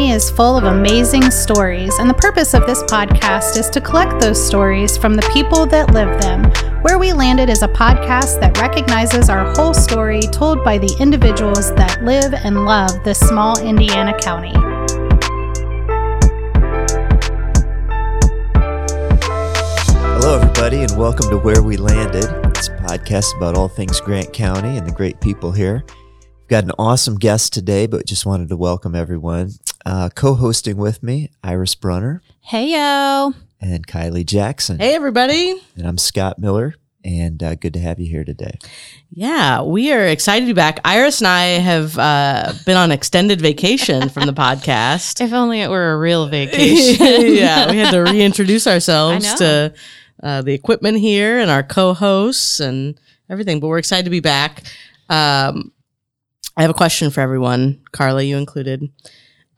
County is full of amazing stories, and the purpose of this podcast is to collect those stories from the people that live them. Where We Landed is a podcast that recognizes our whole story told by the individuals that live and love this small Indiana county. Hello, everybody, and welcome to Where We Landed. It's a podcast about all things Grant County and the great people here. We've got an awesome guest today, but just wanted to welcome everyone. Uh, Co hosting with me, Iris Brunner Hey, yo. and Kylie Jackson. Hey, everybody. And I'm Scott Miller, and uh, good to have you here today. Yeah, we are excited to be back. Iris and I have uh, been on extended vacation from the podcast. If only it were a real vacation. yeah, we had to reintroduce ourselves to uh, the equipment here and our co hosts and everything, but we're excited to be back. Um, I have a question for everyone, Carla, you included.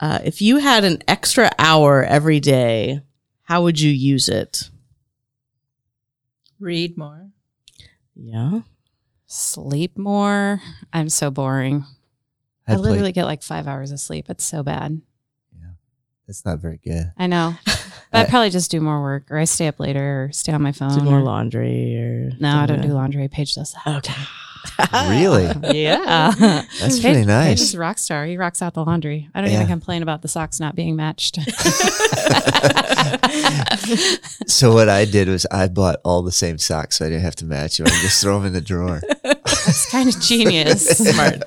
Uh, if you had an extra hour every day, how would you use it? Read more. Yeah. Sleep more. I'm so boring. I I'd play- literally get like five hours of sleep. It's so bad. Yeah that's not very good. I know. But I'd probably just do more work or I stay up later or stay on my phone. Do more or- laundry or no, I don't something do laundry. Paige does that. Okay. Really? Yeah. That's pretty Paige nice. is a rock star. He rocks out the laundry. I don't Yeah. even complain about the socks not being matched. so, what I did was I bought all the same socks so I didn't have to match them. I just throw them in the drawer. it's kind of genius. Smart.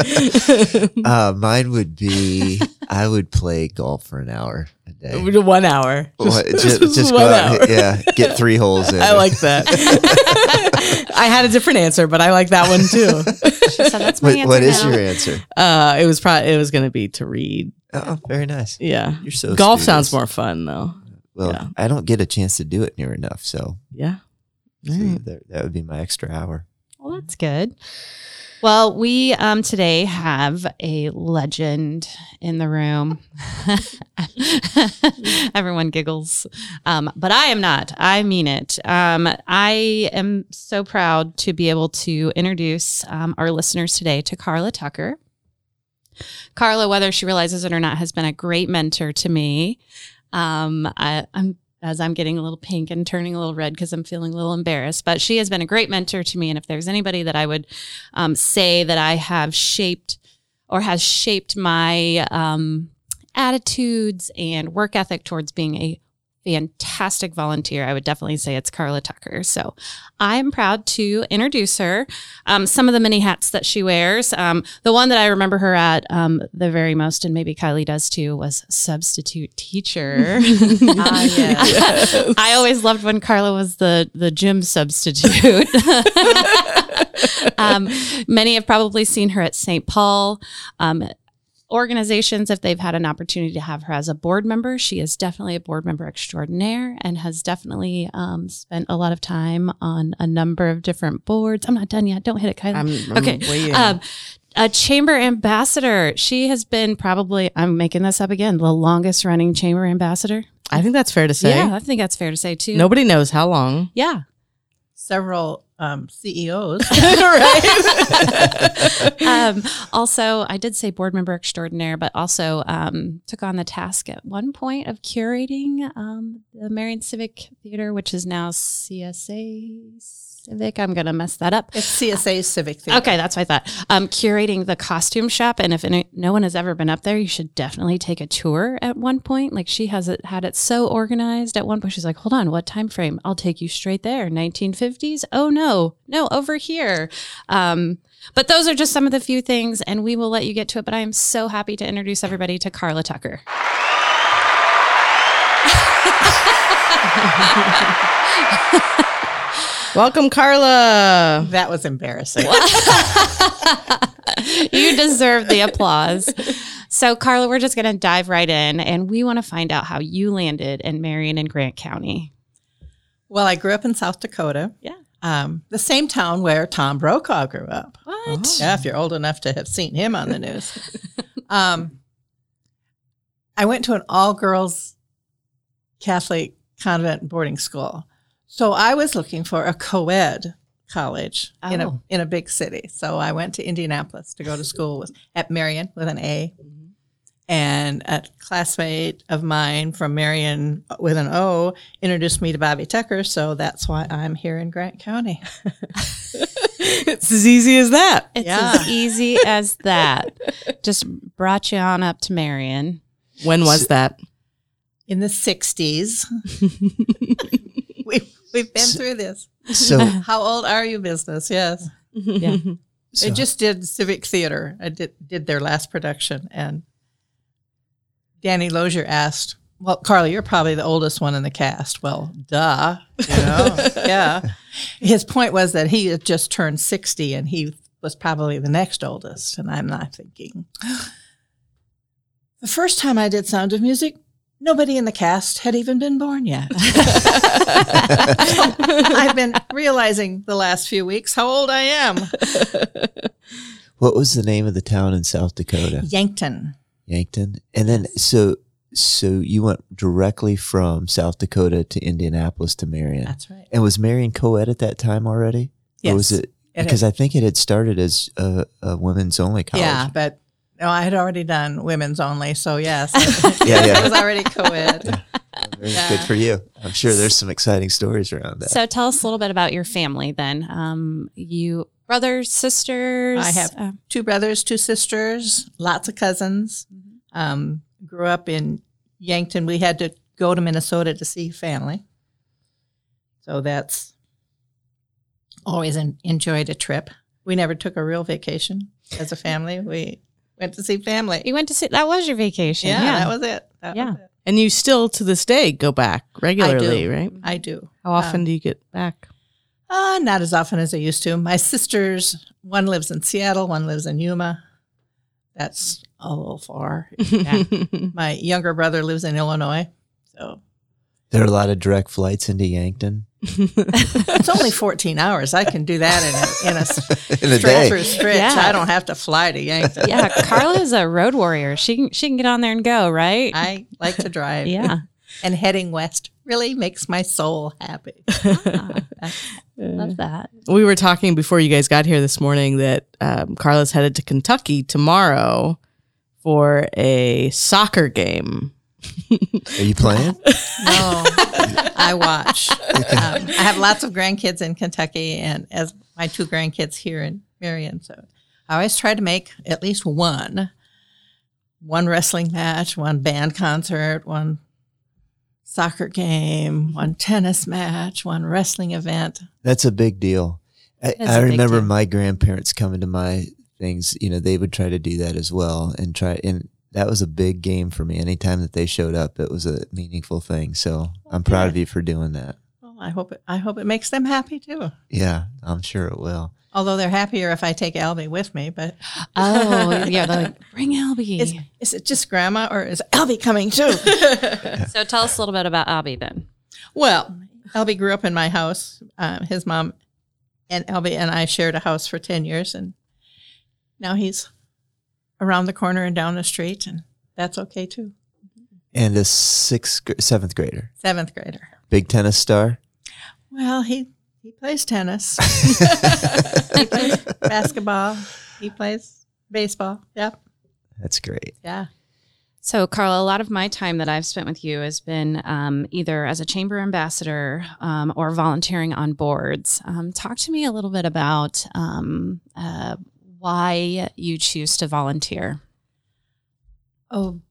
Uh, mine would be I would play golf for an hour day. We one hour. What, Just, just, just just go one out hour. yeah, get three holes in. I like that. I had a different answer, but I like that one too. She said, that's my What, answer what is now." your answer? Uh, it was probably it was going to be to read. Oh, very nice. Yeah, You're so golf studious. sounds more fun though. Well, yeah. I don't get a chance to do it near enough, so Yeah. see, Mm. that, that would be my extra hour. Well, that's good. Well, we um, today have a legend in the room. Everyone giggles, um, but I am not. I mean it. Um, I am so proud to be able to introduce um, our listeners today to Carla Tucker. Carla, whether she realizes it or not, has been a great mentor to me. Um, I, I'm as I'm getting a little pink and turning a little red because I'm feeling a little embarrassed. But she has been a great mentor to me. And if there's anybody that I would um, say that I have shaped or has shaped my um, attitudes and work ethic towards being a fantastic volunteer, I would definitely say it's Carla Tucker. So I am proud to introduce her. Um, some of the many hats that she wears. Um, the one that I remember her at um, the very most, and maybe Kylie does too, was substitute teacher. Ah, yes. I always loved when Carla was the the gym substitute. um, many have probably seen her at St. Paul. Organizations, if they've had an opportunity to have her as a board member, she is definitely a board member extraordinaire and has definitely um, spent a lot of time on a number of different boards. I'm not done yet. Don't hit it, Kylie. I'm, I'm Okay, um, a chamber ambassador. She has been probably, I'm making this up again, the longest running chamber ambassador. I think that's fair to say. Yeah, I think that's fair to say too. Nobody knows how long. Yeah. Several um, CEOs. right. um, also, I did say board member extraordinaire, but also um, took on the task at one point of curating um, the Marion Civic Theater, which is now CSA Civic. I'm going to mess that up. it's CSA Civic Theater. Okay, that's what I thought. Um, curating the costume shop, and if any, no one has ever been up there, you should definitely take a tour. At one point, like she has it had it so organized. At one point, she's like, "Hold on, what time frame? I'll take you straight there. 1950s? Oh no, no, over here." Um, but those are just some of the few things, and we will let you get to it. But I am so happy to introduce everybody to Carla Tucker. Welcome, Carla. That was embarrassing. you deserve the applause. So, Carla, we're just going to dive right in, and we want to find out how you landed in Marion and Grant County. well, I grew up in South Dakota. Yeah. Um, the same town where Tom Brokaw grew up. What? Yeah, if you're old enough to have seen him on the news. um, I went to an all girls Catholic convent boarding school. So I was looking for a co ed college in a Oh. in a big city. So I went to Indianapolis to go to school with, at Marian with an A. Mm-hmm. And a classmate of mine from Marion uh, with an O introduced me to Bobby Tucker. So that's why I'm here in Grant County. it's as easy as that. It's Yeah. as easy as that. Just brought you on up to Marion. When was that? In the 60s, we've, we've been So- through this. So, How old are you, business? Yes. Yeah. so I just did Civic Theater. I did, did their last production. And Danny Lozier asked, Well, Carly, you're probably the oldest one in the cast. Well, duh. You know? yeah. His point was that he had just turned 60 and he was probably the next oldest. And I'm not thinking. The first time I did Sound of Music, nobody in the cast had even been born yet. I've been realizing the last few weeks how old I am. what was the name of the town in South Dakota? Yankton. Yankton. And then, so, so you went directly from South Dakota to Indianapolis to Marian. That's right. And was Marian co-ed at that time already? Yes. Or was it? It because I think it had started as a, a women's only college. Yeah, but no, I had already done women's only, so yes, Yeah, yeah. it was already co-ed. Very Yeah. good for you. I'm sure there's some exciting stories around that. So tell us a little bit about your family then. Um, you brothers, sisters. I have uh, two brothers, two sisters, lots of cousins. Um, grew up in Yankton. We had to go to Minnesota to see family, so that's always en- enjoyed a trip. We never took a real vacation as a family. We went to see family. you went to see that was your vacation. Yeah, Yeah. that was it. That Yeah. was it. And you still to this day go back regularly, right? I do. How often Um, do you get back? Uh, not as often as I used to. My sisters, one lives in Seattle, one lives in Yuma. That's a little far. My younger brother lives in Illinois. So there are a lot of direct flights into Yankton it's only 14 hours. I can do that in a, in a s- in a straight day. through stretch. Yeah. I don't have to fly to Yankton. yeah, Carla's a road warrior. She can she can get on there and go, right? I like to drive. yeah. And heading west really makes my soul happy. Ah, love that. we were talking before you guys got here this morning that um, Carla's headed to Kentucky tomorrow for a soccer game. Are you playing? No, I watch. Um, I have lots of grandkids in Kentucky, and as my two grandkids here in Marion, so I always try to make at least one, one wrestling match, one band concert, one soccer game, one tennis match, one wrestling event. That's a big deal. I, I remember deal. my grandparents coming to my things. You know, they would try to do that as well, and try. And that was a big game for me. Anytime that they showed up, it was a meaningful thing. So I'm proud of you for doing that. Well, I hope it. I hope it makes them happy too. Yeah, I'm sure it will. Although they're happier if I take Albie with me, but Oh, yeah. They're like, bring Albie. is, is it just Grandma or is Albie coming too? so tell us a little bit about Albie then. Well, Albie grew up in my house. Um, his mom and Albie and I shared a house for 10 years, and now he's around the corner and down the street, and that's okay too. And a sixth, gr- seventh grader, Seventh grader. big tennis star. Well, he, he plays tennis, he plays basketball, he plays baseball. Yep. That's great. Yeah. So, Carla, a lot of my time that I've spent with you has been um, either as a chamber ambassador um, or volunteering on boards. Um, talk to me a little bit about um, uh, why you choose to volunteer. Oh,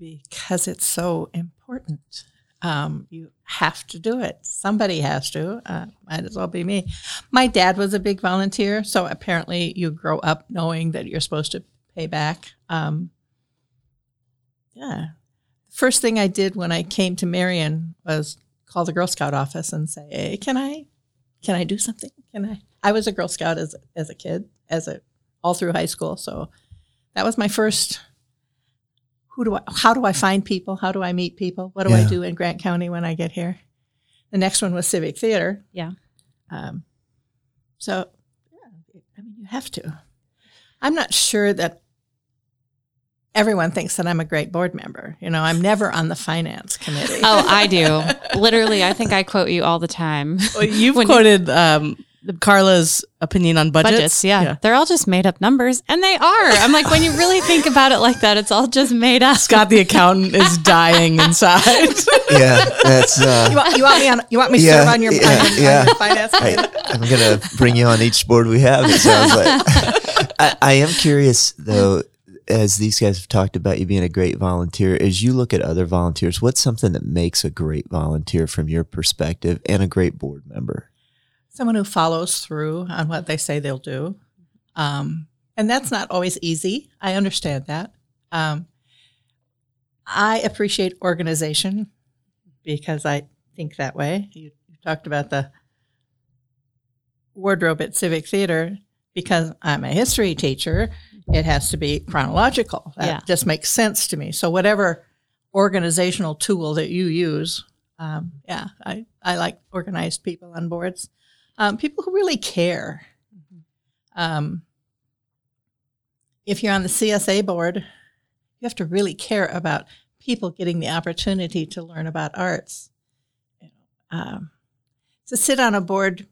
because it's so important. Um, you have to do it. Somebody has to. Uh, might as well be me. My dad was a big volunteer, so apparently you grow up knowing that you're supposed to pay back. Um, yeah. First thing I did when I came to Marion was call the Girl Scout office and say, hey, "Can I, can I do something? Can I?" I was a Girl Scout as as a kid, as a all through high school, so that was my first who do I how do I find people? How do I meet people? What do I do in Grant County when I get here? The next one was Civic Theater. Yeah. Um, so yeah, I mean you have to. I'm not sure that everyone thinks that I'm a great board member. You know, I'm never on the finance committee. Oh, I do. Literally, I think I quote you all the time. Well, you've When you- quoted um, Carla's opinion on budgets. budgets. Yeah. They're all just made up numbers. And they are. I'm like, when you really think about it like that, it's all just made up. Scott, the accountant, is dying inside. Yeah, that's. Uh, You want, you want me on? You want me to Yeah, serve on your, yeah, on yeah. on your finance? I, I'm gonna bring you on each board we have. It sounds like. I, I am curious though, as these guys have talked about you being a great volunteer. As you look at other volunteers, what's something that makes a great volunteer from your perspective and a great board member? Someone who follows through on what they say they'll do, um, and that's not always easy. I understand that. Um, I appreciate organization because I think that way. You, you talked about the wardrobe at Civic Theater because I'm a history teacher. It has to be chronological. That Yeah. just makes sense to me. So whatever organizational tool that you use, um, yeah, I, I like organized people on boards, um, people who really care. Um, if you're on the CSA board, you have to really care about people getting the opportunity to learn about arts. Um, to sit on a board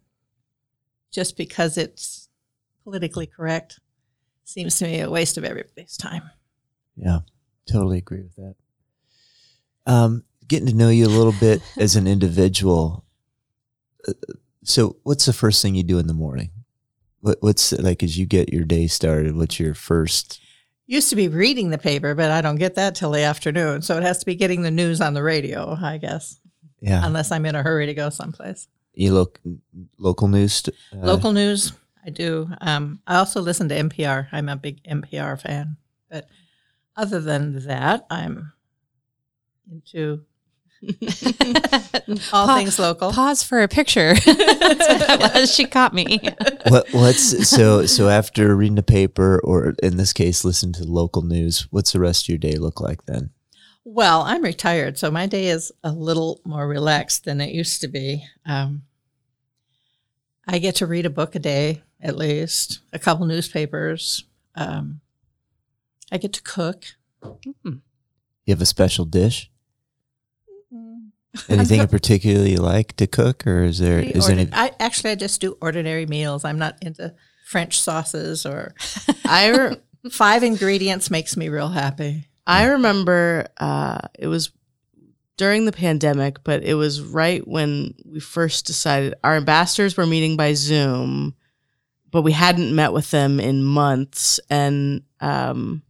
just because it's politically correct seems to me a waste of everybody's time. Yeah, totally agree with that. Um, getting to know you a little bit as an individual. uh, So, what's the first thing you do in the morning? What, what's like as you get your day started? What's your first? Used to be reading the paper, but I don't get that till the afternoon. So it has to be getting the news on the radio, I guess, Yeah, unless I'm in a hurry to go someplace. you look local news. Uh, Local news, I do. Um, I also listen to NPR. I'm a big NPR fan. But other than that, I'm into all Pa- things local. Pause for a picture. That's what that was. She caught me. what what's so so after reading the paper or in this case listen to local news what's the rest of your day look like then Well, I'm retired, so my day is a little more relaxed than it used to be. Um, I get to read a book a day, at least, a couple newspapers. Um, I get to cook. you have a special dish anything in particular you like to cook or is there Pretty is there any I actually I just do ordinary meals. I'm not into French sauces or I re- five ingredients makes me real happy. I remember uh, it was during the pandemic, but it was right when we first decided our ambassadors were meeting by Zoom, but we hadn't met with them in months, and um,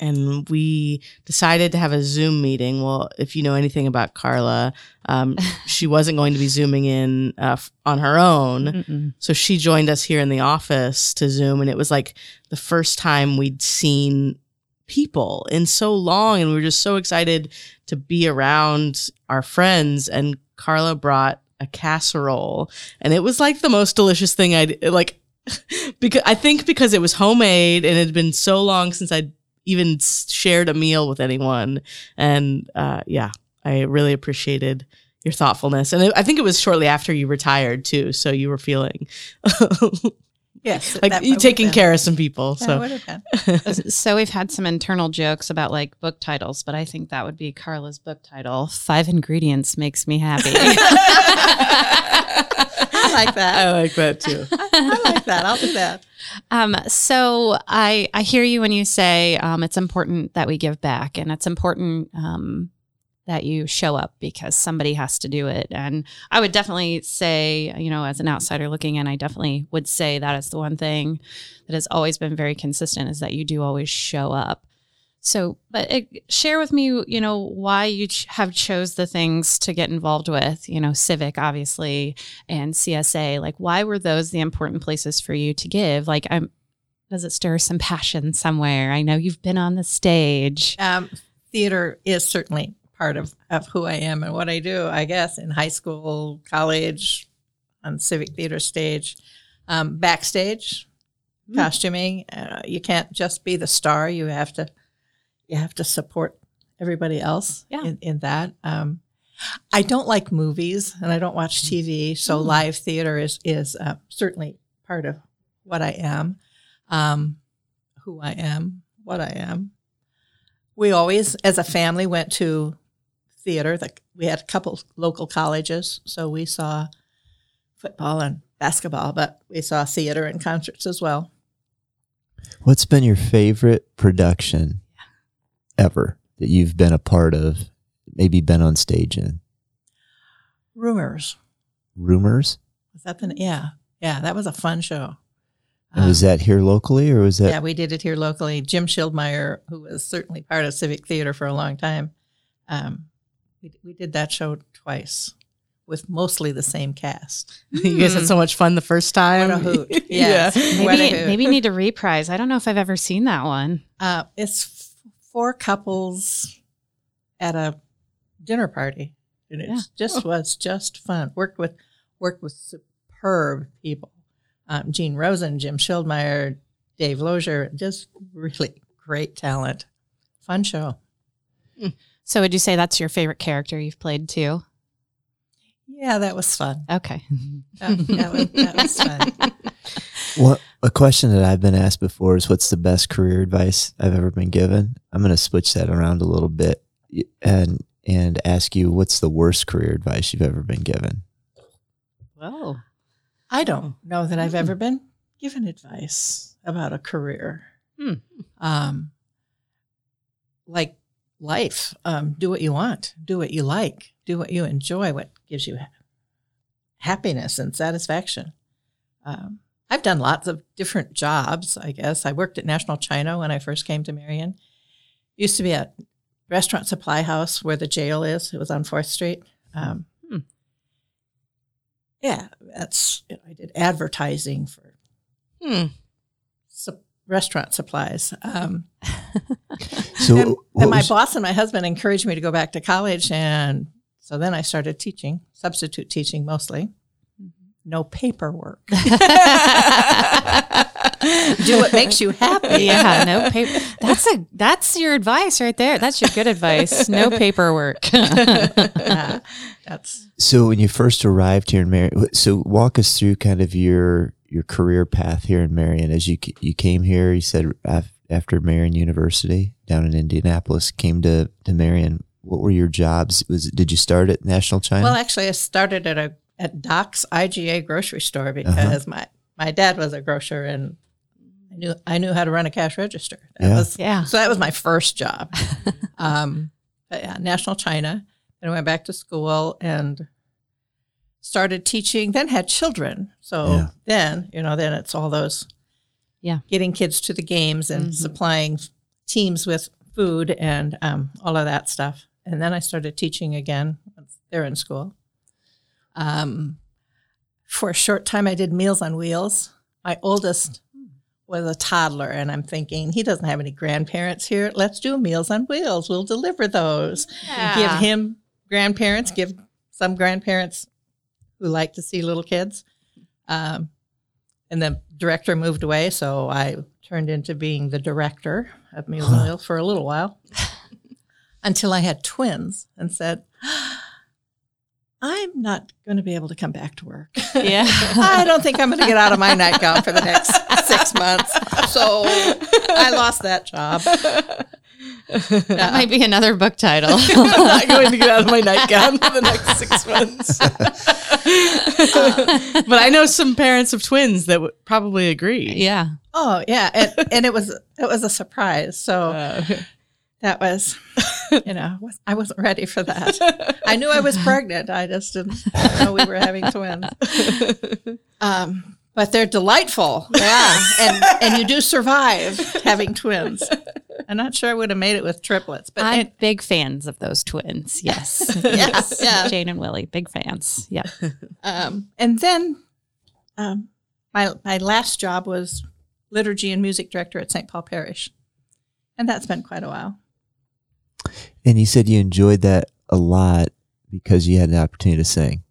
and we decided to have a Zoom meeting. Well, if you know anything about Carla, um, she wasn't going to be zooming in uh, on her own. Mm-mm. So she joined us here in the office to Zoom, and it was like the first time we'd seen people in so long, and we were just so excited to be around our friends. And Carla brought a casserole, and it was like the most delicious thing I'd like. because I think because it was homemade and it had been so long since I'd even shared a meal with anyone, and uh, yeah, I really appreciated your thoughtfulness. And I think it was shortly after you retired too, so you were feeling Yes, like you would taking care of some people. that So would have been. So we've had some internal jokes about like book titles, but I think that would be Carla's book title. Five ingredients makes me happy. I like that. I like that too. I like that. I'll do that. Um, so I I hear you when you say um, it's important that we give back, and it's important um, that you show up because somebody has to do it. And I would definitely say, you know, as an outsider looking in, I definitely would say that is the one thing that has always been very consistent is that you do always show up. So, but it, share with me, you know, why you ch- have chose the things to get involved with, you know, civic, obviously, and CSA. Like, why were those the important places for you to give? Like, I'm, does it stir some passion somewhere? I know you've been on the stage. Um, theater is certainly part of, of who I am and what I do, I guess, in high school, college, on civic theater stage, um, backstage, costuming. Uh, you can't just be the star. You have to you have to support everybody else Yeah. in, in that. Um, I don't like movies and I don't watch TV, so live theater is is uh, certainly part of what I am, um, who I am, what I am. We always, as a family, went to theater. The, we had a couple local colleges, so we saw football and basketball, but we saw theater and concerts as well. What's been your favorite production ever that you've been a part of, maybe been on stage in? Rumors. Rumors? Was that the yeah. Yeah, that was a fun show. And was Um, that here locally or was that? yeah, we did it here locally. Jim Schildmeyer, who was certainly part of Civic Theater for a long time, um, we, we did that show twice with mostly the same cast. you guys had so much fun the first time. What a hoot. Yes. yeah. What a Maybe hoot. maybe need to reprise. I don't know if I've ever seen that one. Uh, it's f- four couples at a dinner party, and it Yeah. just was just fun. Worked with worked with superb people, um, Gene Rosen, Jim Schildmeyer, Dave Lozier, just really great talent. Fun show. So would you say that's your favorite character you've played too? Yeah, that was fun. Okay. Oh, that, was, that was fun. What a question that I've been asked before is what's the best career advice I've ever been given? I'm going to switch that around a little bit and and ask you what's the worst career advice you've ever been given? Whoa. I don't know that I've ever been given advice about a career. Hmm. Um, like life, um, do what you want, do what you like, do what you enjoy, what gives you ha- happiness and satisfaction. Um, I've done lots of different jobs, I guess. I worked at National China when I first came to Marion. Used to be a restaurant supply house where the jail is. It was on 4th Street. Um, Hmm. Yeah, that's, you know, I did advertising for Hmm. sup- restaurant supplies. Um, So and, and my was- boss and my husband encouraged me to go back to college, and so then I started teaching, substitute teaching mostly. No paperwork. Do what makes you happy. yeah, no paper. That's a that's your advice right there. That's your good advice. No paperwork. Yeah, that's So when you first arrived here in Marion, so walk us through kind of your your career path here in Marion as you you came here. You said after Marian University down in Indianapolis, came to to Marion. What were your jobs? Was did you start at National China? well. Actually, I started at a at Doc's IGA grocery store because my my dad was a grocer and I knew I knew how to run a cash register. That Yeah. was yeah. So that was my first job. um, but yeah, National China. Then I went back to school and started teaching. Then had children. So Yeah. then, you know, then it's all those, Yeah. getting kids to the games and Mhm. supplying teams with food and um, all of that stuff. And then I started teaching again. once They're in school. Um, for a short time, I did Meals on Wheels. My oldest was a toddler, and I'm thinking he doesn't have any grandparents here. Let's do Meals on Wheels. We'll deliver those. Give him grandparents. Give some grandparents who like to see little kids. Um, and the director moved away, so I turned into being the director of Meals on Wheels for a little while, until I had twins and said. I'm not going to be able to come back to work. Yeah. I don't think I'm going to get out of my nightgown for the next six months. So I lost that job. That might be another book title. I'm not going to get out of my nightgown for the next six months. but I know some parents of twins that would probably agree. yeah. Oh yeah, and, and it was it was a surprise. So Uh, that was, you know, I wasn't ready for that. I knew I was pregnant. I just didn't know we were having twins. Um, but they're delightful. Yeah, and and you do survive having twins. I'm not sure I would have made it with triplets, but I'm it- big fans of those twins. Yes. Yeah, yeah. Jane and Willie, big fans. Yeah. Um, and then um, my my last job was liturgy and music director at St. Paul Parish, and that's been quite a while. And you said you enjoyed that a lot because you had an opportunity to sing.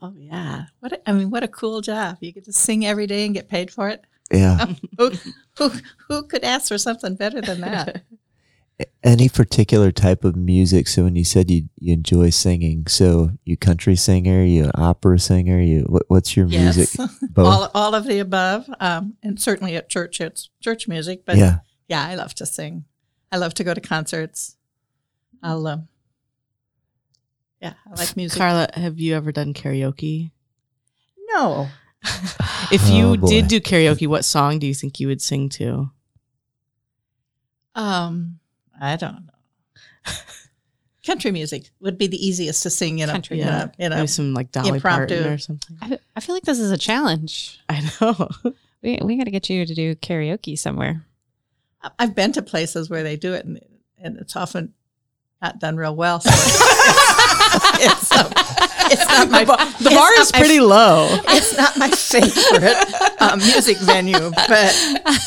Oh yeah, what a, I mean, what a cool job! You get to sing every day and get paid for it. Yeah. Who who, who could ask for something better than that? Any particular type of music? So when you said you, you enjoy singing, so you country singer, you an opera singer, you what, what's your music? Both. all all of the above, um, and certainly at church it's church music. But yeah. yeah. I love to sing. I love to go to concerts. I'll um, yeah, I like music. Carla, have you ever done karaoke? No. If you Oh, did do karaoke, what song do you think you would sing to? Um, I don't know. Country music would be the easiest to sing in a Country, in yeah. a, in Maybe a some like Dolly impromptu. Parton or something. I, I feel like this is a challenge. I know. We, we got to get you to do karaoke somewhere. I've been to places where they do it, and, and it's often not done real well. So it's, um, it's not my the bar, the bar not is my- pretty low. It's not my favorite um, music venue, but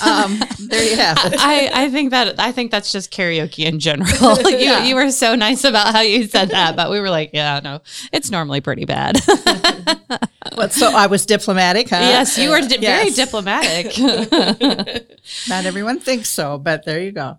um, there you have it. I, I think that I think that's just karaoke in general. you, Yeah. you were so nice about how you said that, but we were like, yeah, no, it's normally pretty bad. But so I was diplomatic, huh? yes, you were di- very diplomatic. Not everyone thinks so, but there you go.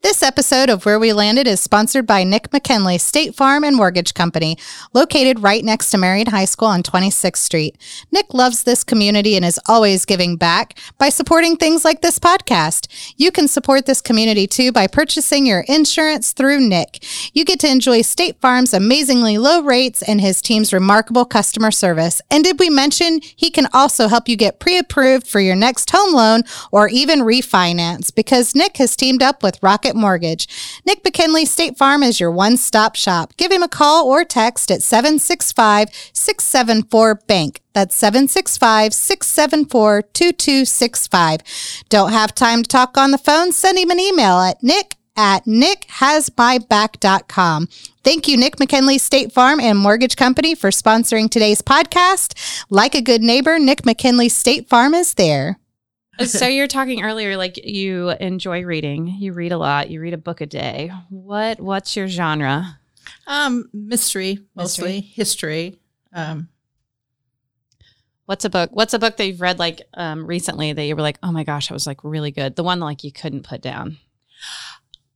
This episode of Where We Landed is sponsored by Nick McKinley State Farm and Mortgage Company, located right next to Marion High School on 26th Street. Nick loves this community and is always giving back by supporting things like this podcast. You can support this community too by purchasing your insurance through Nick. You get to enjoy State Farm's amazingly low rates and his team's remarkable customer service. And did we mention he can also help you get pre approved for your next home loan or even refinance because Nick has teamed up with Rocket Mortgage. Nick McKinley State Farm is your one stop shop. Give him a call or text at 765 674 BANK. That's 765 674 2265. Don't have time to talk on the phone? Send him an email at nick at nickhasmyback.com. Thank you, Nick McKinley State Farm and Mortgage Company, for sponsoring today's podcast. Like a good neighbor, Nick McKinley State Farm is there. So you're talking earlier, like you enjoy reading. You read a lot. You read a book a day. What What's your genre? Um, mystery, mostly Mystery. history. Um, What's a book? What's a book that you've read like um, recently that you were like, oh my gosh, it was like really good. The one like you couldn't put down.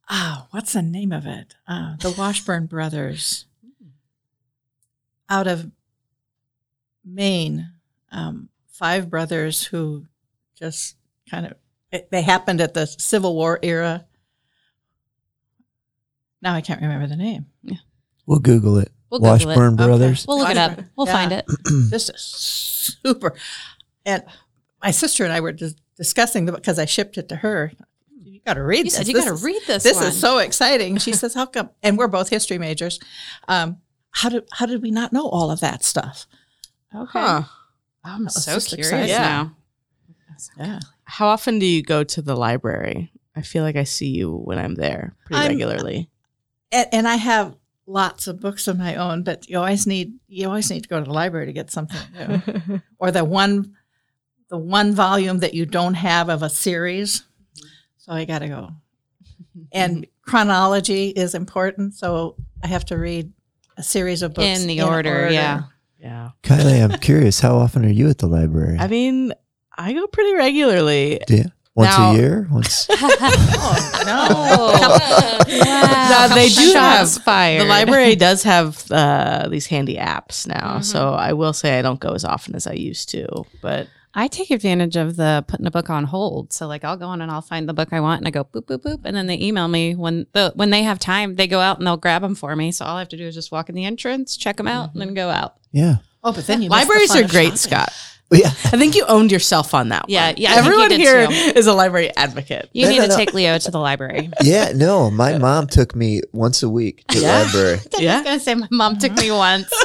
oh, what's the name of it? Uh, the Washburn Brothers, out of Maine. Um, five brothers who just kind of it, they happened at the Civil War era. Now I can't remember the name. We'll Google it. We'll Google it. Washburn Okay. Brothers. We'll look it up. We'll Yeah. find it. this is super. And my sister and I were dis- discussing the because I shipped it to her. You got to read You this. said you This got to is- read this. This one. is so exciting. She says, "How come?" And we're both history majors. Um, how did how did we not know all of that stuff? okay. Huh. I'm so just curious exciting. Now. Yeah. How often do you go to the library? I feel like I see you when I'm there pretty I'm- uh, regularly. And, and I have lots of books of my own, but you always need you always need to go to the library to get something new. or the one the one volume that you don't have of a series. So I got to go. And chronology is important, so I have to read a series of books In the order, yeah. yeah. Kylie, I'm curious, how often are you at the library? I mean, I go pretty regularly. Do you? Once Now- a year? Once? Oh, no. wow. No, they do Shots have- fired. The library does have uh, these handy apps now, Mhm. so I will say I don't go as often as I used to. But I take advantage of the putting a book on hold. So like I'll go on and I'll find the book I want and I go boop boop boop and then they email me when the when they have time they go out and they'll grab them for me. So all I have to do is just walk in the entrance, check them out, and then go out. Yeah. Oh, but then you miss the libraries fun are of great, shopping. Scott. Yeah. I think you owned yourself on that. Yeah, one. yeah, I think you Everyone did here too. is a library advocate. You No, need no, to no. take Leo to the library. Yeah, no, my mom took me once a week to the Yeah. library. I Yeah. was gonna say my mom took me once.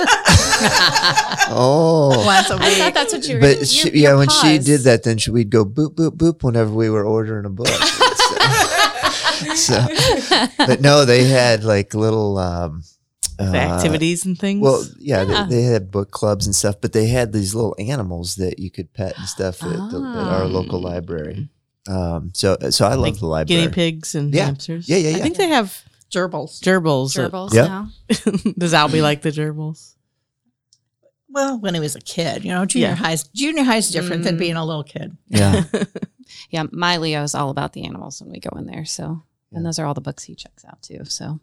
Oh. Once a I thought that's what you were. But she, your- yeah, your when she pause. did that, then she, we'd go boop, boop, boop whenever we were ordering a book. so, so- but no, they had like little um, The uh, activities and things. Well, yeah, Yeah. They, they had book clubs and stuff, but they had these little animals that you could pet and stuff at, the, at our Ah. local library. Um, so, so I love Like the library. guinea pigs and Yeah. hamsters. Yeah, yeah, yeah. I yeah. think they have gerbils. gerbils. gerbils Yep. now. Does Albie like the gerbils? Well, when he was a kid, you know, junior Yeah. high's junior high's different than Mm. being a little kid. Yeah. Yeah, my Leo is all about the animals when we go in there. So, Yeah. and those are all the books he checks out too. So, Yeah.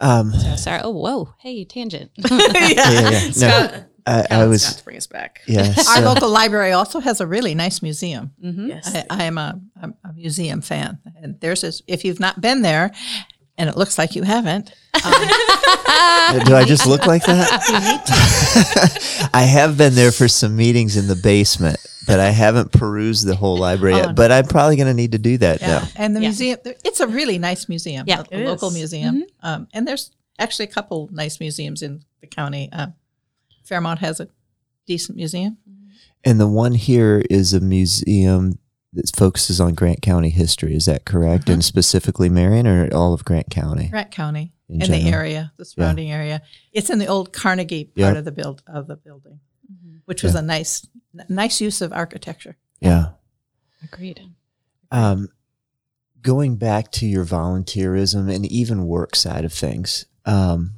Um, so sorry. Oh, whoa, hey, tangent. yeah, yeah, yeah. No, Scott, I, I Scott was, to bring us back. yeah. Our local library also has a really nice museum. Mhm. Yes. I, I am a, I'm a museum fan, and there's this. If you've not been there, and it looks like you haven't. Um, Do I just look like that? I have been there for some meetings in the basement, but I haven't perused the whole library Oh, yet. no. But I'm probably going to need to do that yeah, now. and the Yeah. museum. It's a really nice museum. Yeah, a, it local is. museum. Um, and there's actually a couple nice museums in the county. Uh, Fairmount has a decent museum. And the one here is a museum that focuses on Grant County history. Is that correct? Mhm. And specifically Marion or all of Grant County? Grant County In in, the area, the surrounding area. It's in the old Carnegie part Yeah. of the build of the building, which was Yeah. a nice, n- nice use of architecture. Yeah. Agreed. Um, going back to your volunteerism and even work side of things, um,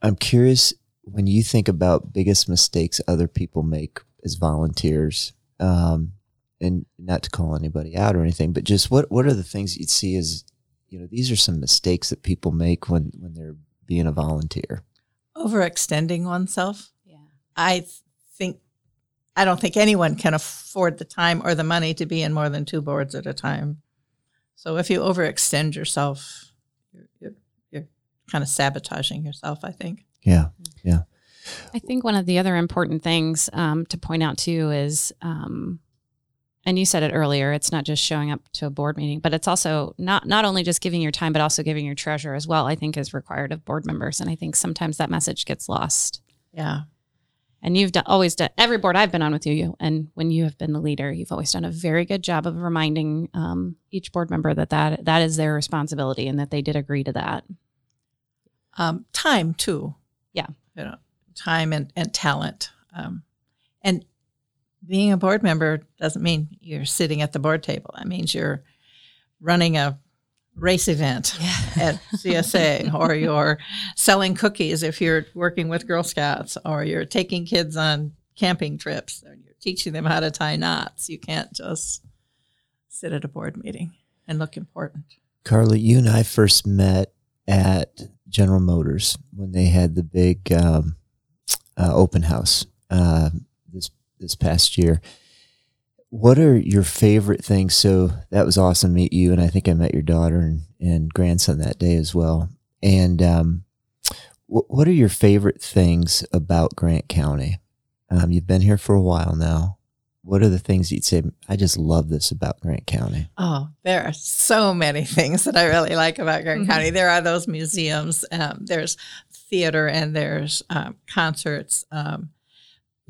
I'm curious when you think about biggest mistakes other people make as volunteers, um, and not to call anybody out or anything, but just what what are the things you'd see as you know these are some mistakes that people make when when they're being a volunteer. Overextending oneself. Yeah. I think I don't think anyone can afford the time or the money to be in more than two boards at a time. So if you overextend yourself, you're, you're, you're kind of sabotaging yourself. I think. Yeah. Yeah, I think one of the other important things um, to point out too is, um, and you said it earlier, it's not just showing up to a board meeting, but it's also not not only just giving your time, but also giving your treasure as well. I think is required of board members, and I think sometimes that message gets lost. Yeah. And you've done, always done every board I've been on with you, you, and when you have been the leader, you've always done a very good job of reminding um, each board member that, that that is their responsibility and that they did agree to that. um, time too. Yeah. you know, time and and talent. Um, and being a board member doesn't mean you're sitting at the board table. That means you're running a race event at CSA, or you're selling cookies if you're working with Girl Scouts, or you're taking kids on camping trips, or you're teaching them how to tie knots. You can't just sit at a board meeting and look important. Carly, you and I first met at General Motors when they had the big um, uh, open house uh, this this past year. What are your favorite things? So that was awesome to meet you, and I think I met your daughter and, and grandson that day as well. And um, wh- what are your favorite things about Grant County? Um, you've been here for a while now. What are the things you'd say? I just love this about Grant County. Oh, there are so many things that I really like about Grant Mhm. County. There are those museums, um, there's theater, and there's um, concerts. Um,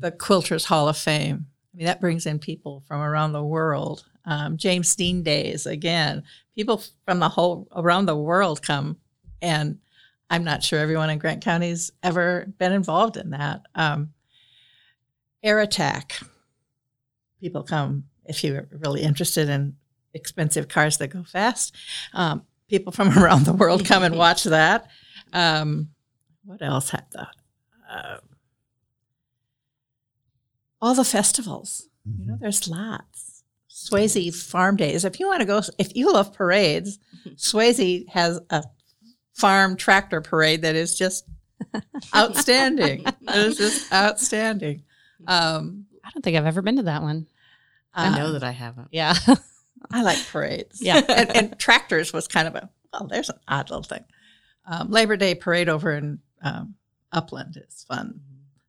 the Quilters Hall of Fame. I mean, that brings in people from around the world. Um, James Dean Days, again, people from the whole around the world come, and I'm not sure everyone in Grant County's ever been involved in that. Um, Air Attack. People come if you're really interested in expensive cars that go fast. Um, people from around the world come and watch that. Um, what else had the uh, all the festivals? You know, there's lots. Swayzee Farm Days. If you want to go, if you love parades, Swayzee has a farm tractor parade that is just outstanding. it is just outstanding. Um, I don't think I've ever been to that one. I know that I haven't. Yeah. I like parades. Yeah. and, and tractors was kind of a well. There's an odd little thing. Um, Labor Day parade over in um, Upland is fun.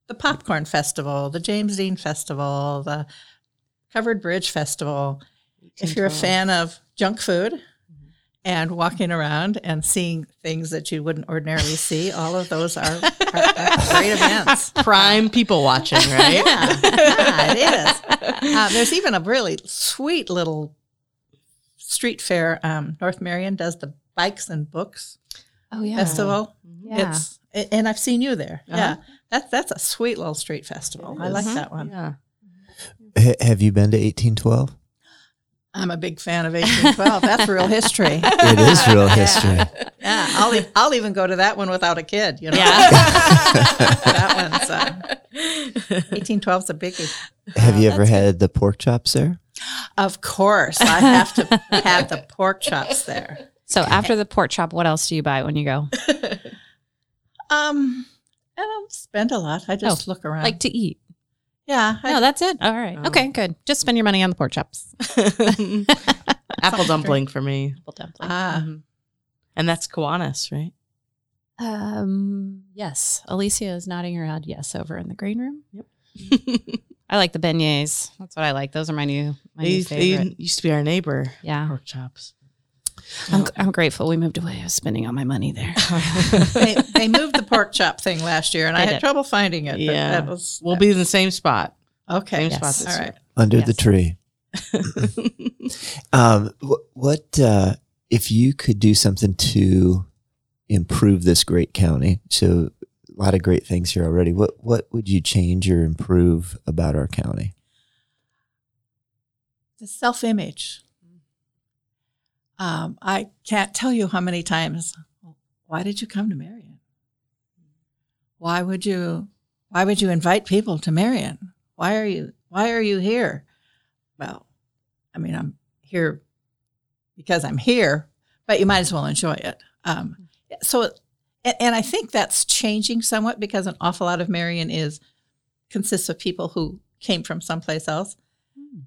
The popcorn festival, the James Dean Festival, the Covered Bridge Festival. If you're a fan of junk food and walking around and seeing things that you wouldn't ordinarily see, all of those are, are, are great events. Prime people watching, right? Yeah, yeah, it is. Uh, there's even a really sweet little street fair. Um, North Marion does the Bikes and Books Oh yeah. Festival. Yeah. It's and I've seen you there. Uh-huh. Yeah, that's that's a sweet little street festival. I like that one. Yeah. H- have you been to 1812? I'm a big fan of 1812. that's real history. It is real history. Yeah, I'll e- I'll even go to that one without a kid. You know, Yeah. that one's uh, 1812 is a biggie. Have you ever had the pork chops there? Of course, I have to have the pork chops there. So after the pork chop, what else do you buy when you go? Um, I don't spend a lot. I just look around. Like to eat? yeah, I, No, that's it. All right. Oh. Okay, good. Just spend your money on the pork chops. Apple dumpling for me. Apple dumpling. ah, Mhm. And that's Kiwanis, right? Um, yes. Alicia is nodding her head yes over in the green room. Yep. I like the beignets. That's what I like. Those are my new my They new used, they favorite. used to be our neighbor. Yeah. Pork chops. I'm, I'm grateful we moved away. I was spending all my money there. they, they moved the pork chop thing last year, and I had did. trouble finding it. Yeah. that was We'll be in the same spot. okay. same Yes. spot this All year. right. Under the tree. Um, wh- what uh, if you could do something to improve this great county? So a lot of great things here already. What what would you change or improve about our county? The self image. Um, I can't tell you how many times. Why did you come to Marion? Why would you? Why would you invite people to Marion? Why are you? Why are you here? Well, I mean, I'm here because I'm here, but you might as well enjoy it. Um, so, and, and I think that's changing somewhat because an awful lot of Marion is consists of people who came from someplace else.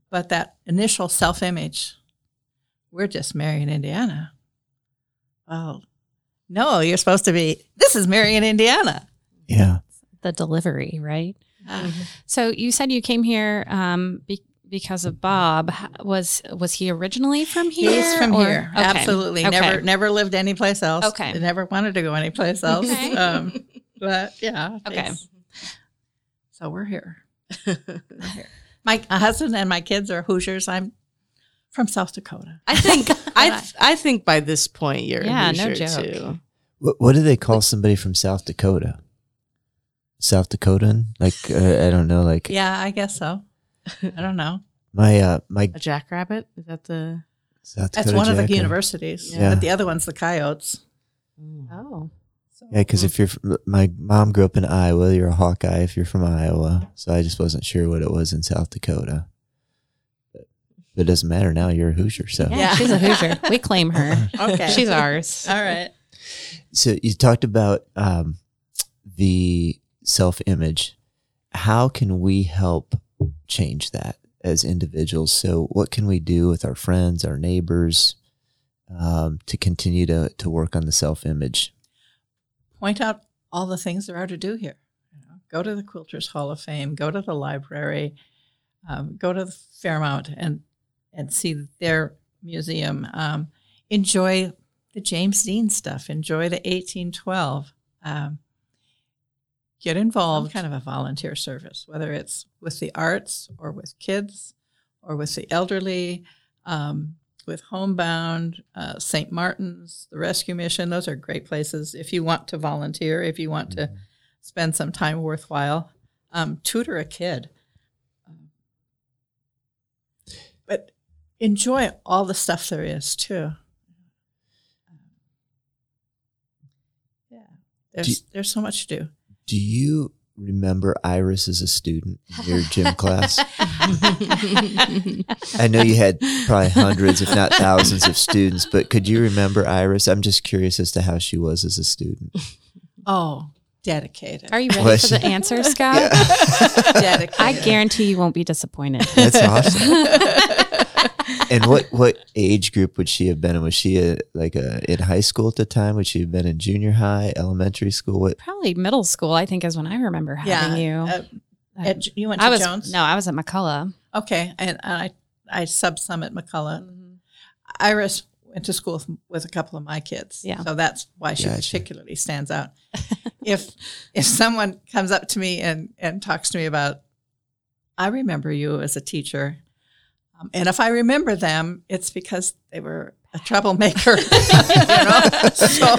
But that initial self image, we're just Marion, Indiana. Well, no, you're supposed to be, this is Marion, Indiana. Yeah. the delivery, right? Ah. So you said you came here um, be- because of Bob. Was was he originally from here? He's from or- here. Okay. Absolutely. Okay. Never never lived anyplace else. Okay. Never wanted to go anyplace else. Okay. Um, but yeah. Okay. So we're here. We're here. My husband and my kids are Hoosiers. I'm from South Dakota. I think I I think by this point you're Yeah, a no Hoosier, joke. too. What what do they call somebody from South Dakota? South Dakotan? Like uh, I don't know. Like Yeah, I guess so. I don't know. my uh my A jackrabbit is that the? South That's Dakota one of the universities. Yeah. But the other one's the Coyotes. Oh, Yeah, because if you're from, my mom grew up in Iowa, you're a Hawkeye if you're from Iowa. So I just wasn't sure what it was in South Dakota. But, but it doesn't matter now. You're a Hoosier. So yeah, Yeah. she's a Hoosier. We claim her. Okay. She's ours. All right. so you talked about um, the self image. How can we help change that as individuals? So what can we do with our friends, our neighbors, um, to continue to to work on the self image? point out all the things there are to do here. You know, go to the Quilters Hall of Fame, go to the library, um, go to the Fairmount and and see their museum. Um, enjoy the James Dean stuff. Enjoy the 1812. Um, get involved, kind of a volunteer service, whether it's with the arts or with kids or with the elderly. Um, with Homebound, uh, St. Martin's, the Rescue Mission. Those are great places if you want to volunteer, if you want to spend some time worthwhile. Um, tutor a kid. Um, But enjoy all the stuff there is too. Yeah, there's Do- there's so much to do. Do you remember Iris as a student in your gym class? I know you had probably hundreds, if not thousands, of students, but could you remember Iris? I'm just curious as to how she was as a student. Oh, dedicated. Are you ready Was for the answer, Scott? dedicated. I guarantee you won't be disappointed. That's awesome. and what what age group would she have been in? Was she a, like a, in high school at the time? Would she have been in junior high, elementary school? What? Probably middle school. I think is when I remember having you. Uh, at, you went to I was Jones. no, I was at McCulloch. Okay, and I I sub summit McCulloch. Mm-hmm. Iris went to school with, with a couple of my kids. Yeah. So that's why she Gotcha. particularly stands out. if if someone comes up to me and and talks to me about, I remember you as a teacher, um, and if I remember them, it's because they were a troublemaker. you know. So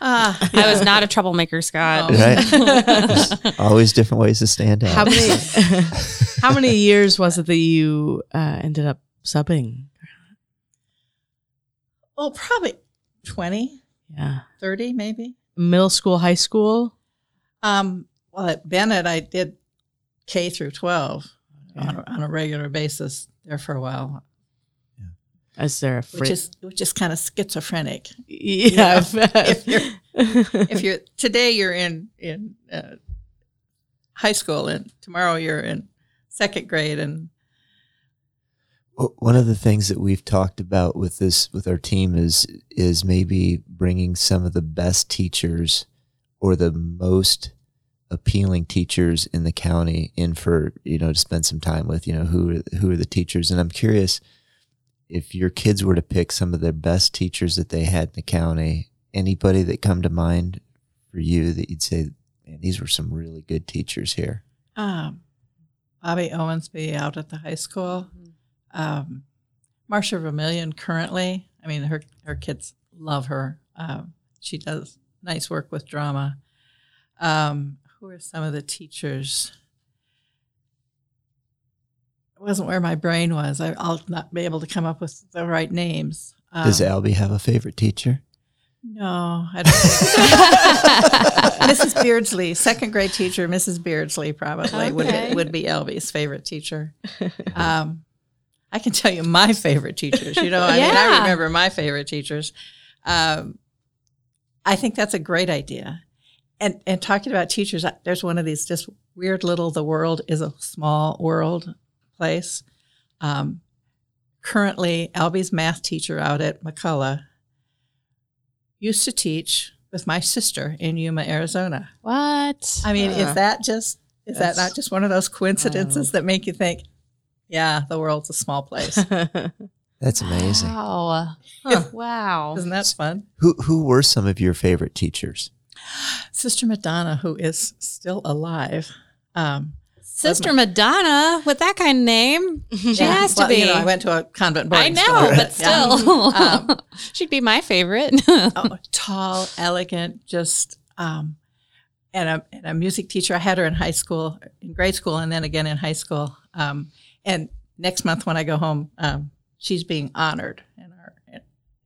ah, I was not a troublemaker, Scott. Oh. Right? Always different ways to stand out. How many how many years was it that you uh, ended up subbing? well, probably 20, Yeah, 30 maybe. middle school, high school. Um, well, at Bennett, I did K through 12 on, a, on a regular basis there for a while, Is there a fr- which is which is kind of schizophrenic. yeah? if you're if you're today you're in in uh, high school and tomorrow you're in second grade and One of the things that we've talked about with this with our team is is maybe bringing some of the best teachers or the most appealing teachers in the county in for you know to spend some time with you know who are, who are the teachers and I'm curious if your kids were to pick some of their best teachers that they had in the county anybody that come to mind for you that you'd say man these were some really good teachers here Um, Bobby Owensby out at the high school. Um, Marcia Vermillion currently. I mean, her her kids love her. Um, she does nice work with drama. Um, who are some of the teachers? It wasn't where my brain was. I, I'll not be able to come up with the right names. Um, does Albie have a favorite teacher No, I don't. Mrs. Beardsley, second grade teacher, Mrs. Beardsley probably would Okay. would be Albie's favorite teacher. Um, I can tell you my favorite teachers. You know, I mean, I remember my favorite teachers. Um, I think that's a great idea. And and talking about teachers, there's one of these just weird little. The world is a small world place. Um, currently, Albie's math teacher out at McCulloch used to teach with my sister in Yuma, Arizona. What? I mean, Uh, is that just is that not just one of those coincidences that make you think, yeah, the world's a small place? that's amazing Wow. Huh. Wow. Isn't that fun? who who were some of your favorite teachers Sister Madonna, who is still alive. Um, Sister Madonna with that kind of name. She yeah, has to well, be. You know, I went to a convent I know, school. but Yeah. still. Um, She'd be my favorite. oh, tall, elegant, just um, and a, and a music teacher. I had her in high school, in grade school, and then again in high school. Um, and next month when I go home, um, she's being honored in our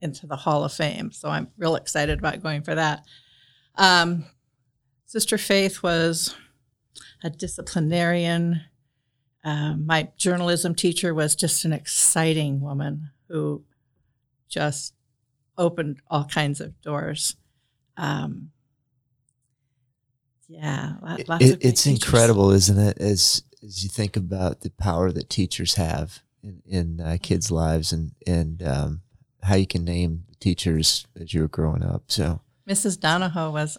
into the Hall of Fame. So I'm real excited about going for that. Um, Sister Faith was a disciplinarian. Um, my journalism teacher was just an exciting woman who just opened all kinds of doors. Um, yeah, It- it's teachers. incredible, isn't it? As as you think about the power that teachers have in, in uh, kids' lives, and and um, how you can name teachers as you were growing up. So Mrs. Donahoe was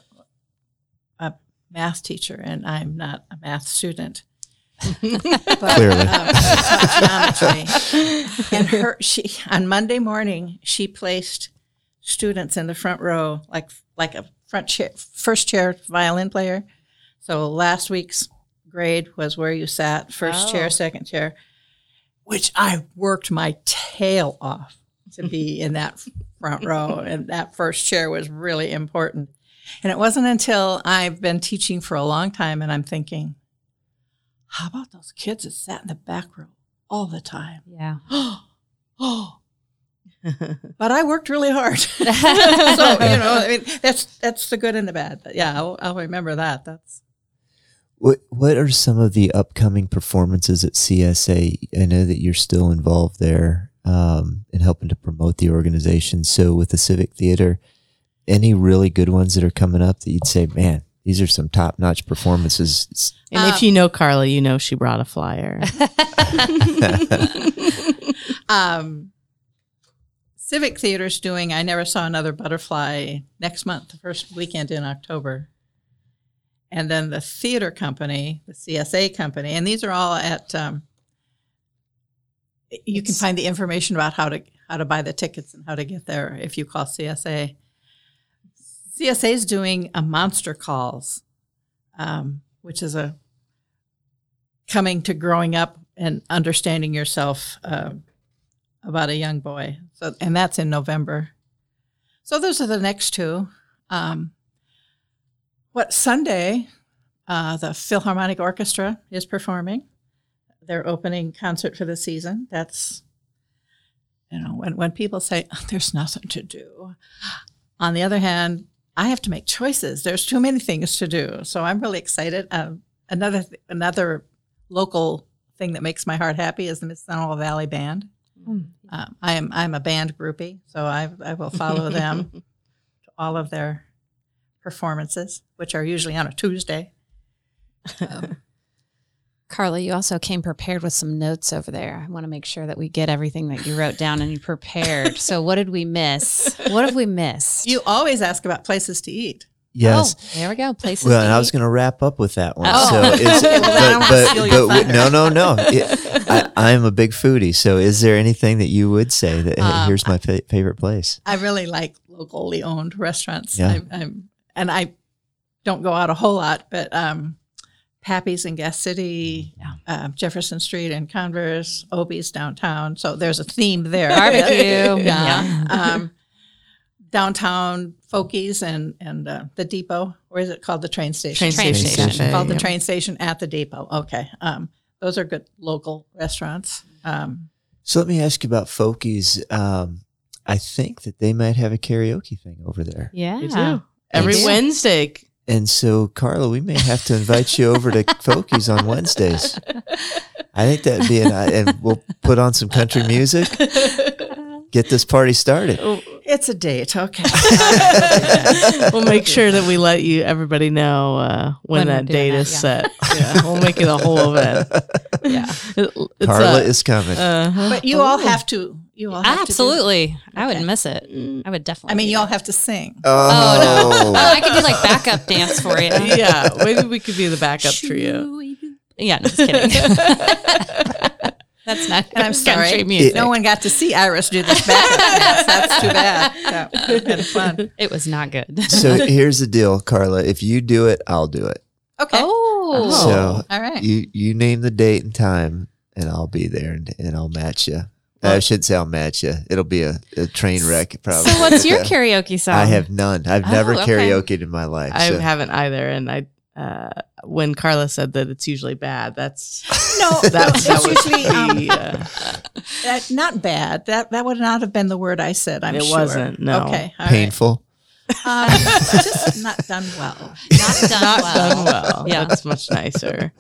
a math teacher, and I'm not a math student. But, Clearly. um, geometry. and her she on Monday morning she placed students in the front row like like a front chair first chair violin player. So last week's grade was where you sat, first Oh. chair, second chair, which I worked my tail off to be in that front row and that first chair was really important. And it wasn't until I've been teaching for a long time and I'm thinking, how about those kids that sat in the back row all the time? yeah. oh, but I worked really hard. so you know, I mean, that's that's the good and the bad. But yeah, I'll, I'll remember that. That's what what are some of the upcoming performances at CSA? I know that you're still involved there um, in helping to promote the organization. So with the Civic Theater, any really good ones that are coming up that you'd say, man, these are some top notch performances. And Um, if you know Carla, you know she brought a flyer. um, Civic Theater's doing. I never saw another butterfly next month, the first weekend in October. And then the theater company, the CSA company, and these are all at. Um, you can find the information about how to how to buy the tickets and how to get there if you call CSA. CSA is doing a monster calls, um, which is a coming to growing up and understanding yourself um, about a young boy. So, and that's in November. So those are the next two. Um, what Sunday? Uh, the Philharmonic Orchestra is performing their opening concert for the season. That's you know when when people say "Oh, there's nothing to do. On the other hand, I have to make choices. There's too many things to do. So I'm really excited. Um, another another local thing that makes my heart happy is the Miss Valley Band. Um, I am I'm a band groupie, so I I will follow them to all of their performances, which are usually on a Tuesday. Um, Carla, you also came prepared with some notes over there. I want to make sure that we get everything that you wrote down and you prepared. so, what did we miss? What have we missed? You always ask about places to eat. Yes. Oh, there we go. Places. Well, to and I was going to wrap up with that one. Oh. So, is, Okay, well, then I but, but, but thunder. no, no, no. It, I, I'm a big foodie. So, is there anything that you would say that Um, here's my fa- favorite place? I really like locally owned restaurants. Yeah. I, I'm, and I don't go out a whole lot, but um, Pappy's in Gas City, Yeah. uh, Jefferson Street in Converse, Obie's downtown. So there's a theme there. Barbecue. yeah. Um, downtown Fokies and and uh, the depot. Where is it called? The train station. Train Train station. station. called the train station at the depot. Okay. Um, those are good local restaurants. Um, So, let me ask you about Fokies. Um, I think that they might have a karaoke thing over there. Yeah. You do. Every. Wednesday. And so, Carla, we may have to invite you over to Fokies on Wednesdays. I think that'd be an, and we'll put on some country music, get this party started. it's a date. Okay. we'll make sure that we let you everybody know uh, when, When that date that, is yeah. set. Yeah, we'll make it a whole event. Yeah. It- it's, Carla uh, is coming. uh-huh. but you all have to. You all have To Absolutely. I wouldn't miss it. Mm. I would definitely. I mean, be you all there. have to sing. Oh, no. Oh, I could do like backup dance for you. yeah, maybe we could be the backup trio. Yeah, no, just kidding. That's not And I'm sorry, country music. no one got to see Iris do this backup dance. That's too bad. That would have been fun. It was not good. so here's the deal, Carla. If you do it, I'll do it. Okay. Oh, So All right. you you name the date and time, and I'll be there, and, and I'll match you. I should say I'll match you. It'll be a, a train wreck, probably. so what's your karaoke song? I have none. I've Oh, never okay. karaokeed in my life. I so- haven't either, and I uh, when Carla said that it's usually bad, that's No, that, it's that was usually um, uh, uh, not bad. That that would not have been the word I said. I'm It sure. wasn't, no. Okay. all right. painful. Um, just not done well. not done not well. done well. Yeah. That's much nicer.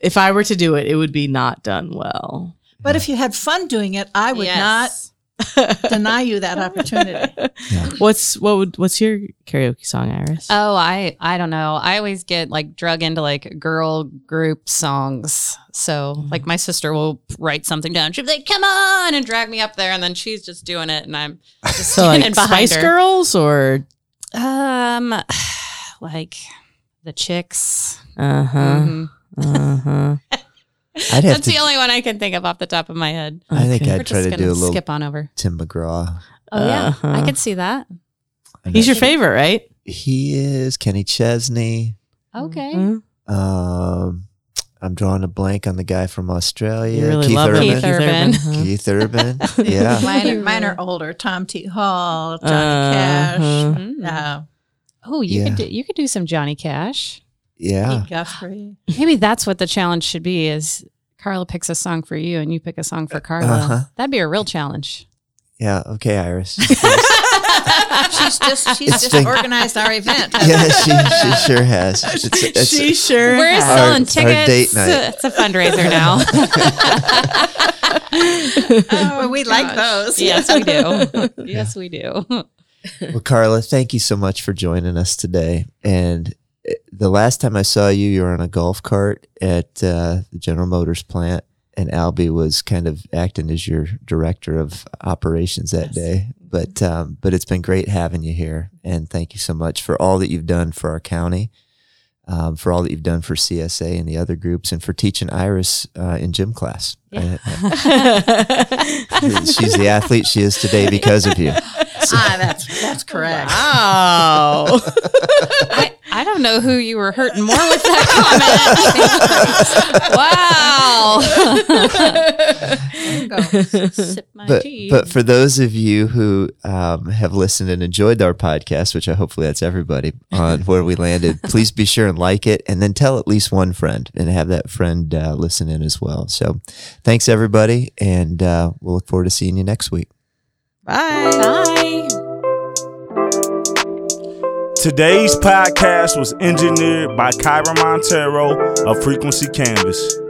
If I were to do it, it would be not done well. But if you had fun doing it, I would Yes. not deny you that opportunity. What's what would what's your karaoke song, Iris? Oh, I I don't know. I always get like drug into like girl group songs. So Mm-hmm. like my sister will write something down. She'll be like, "Come on!" and drag me up there, and then she's just doing it, and I'm just so standing like behind Spice her. Girls or Um, like the chicks. uh huh Mhm. uh huh. I'd have That's to. the only one I can think of off the top of my head. I think Okay. I'd We're try just to do gonna a little skip on over. Tim McGraw. Oh yeah, Uh-huh. I could see that. He's your favorite, right? He is Kenny Chesney. Okay. Mhm. Um, I'm drawing a blank on the guy from Australia. You really Keith love him. Urban. Keith Urban. huh? Keith Urban. Yeah. Mine, are, mine are older. Tom T. Hall, Johnny Cash, Uh-huh. Uh, Oh, you Yeah. could do, you could do some Johnny Cash. Yeah. Pete Guthrie. Maybe that's what the challenge should be: is Carla picks a song for you and you pick a song for Carla. Uh-huh. That'd be a real challenge. Yeah. Okay, Iris. She's just she's It's just been- organized our event. yeah, she, she sure has. It's, it's, she sure We're has. Selling our tickets. date night. It's a fundraiser now. Oh, we like those. yes, we do. Yes, we do. Well, Carla, thank you so much for joining us today. And the last time I saw you, you were on a golf cart at uh, the General Motors plant, and Albie was kind of acting as your director of operations that day. But um, but it's been great having you here, and thank you so much for all that you've done for our county, um, for all that you've done for CSA and the other groups, and for teaching Iris uh, in gym class. Yeah. I- she's the athlete she is today because of you. Ah, that's that's correct. Wow. I, I don't know who you were hurting more with that comment. wow. Sip my but tea. but for those of you who um, have listened and enjoyed our podcast, which I hopefully that's everybody on where we landed, please be sure and like it, and then tell at least one friend and have that friend uh, listen in as well. So, thanks everybody, and uh, we'll look forward to seeing you next week. Bye. Bye. Today's podcast was engineered by Kyra Montero of Frequency Canvas.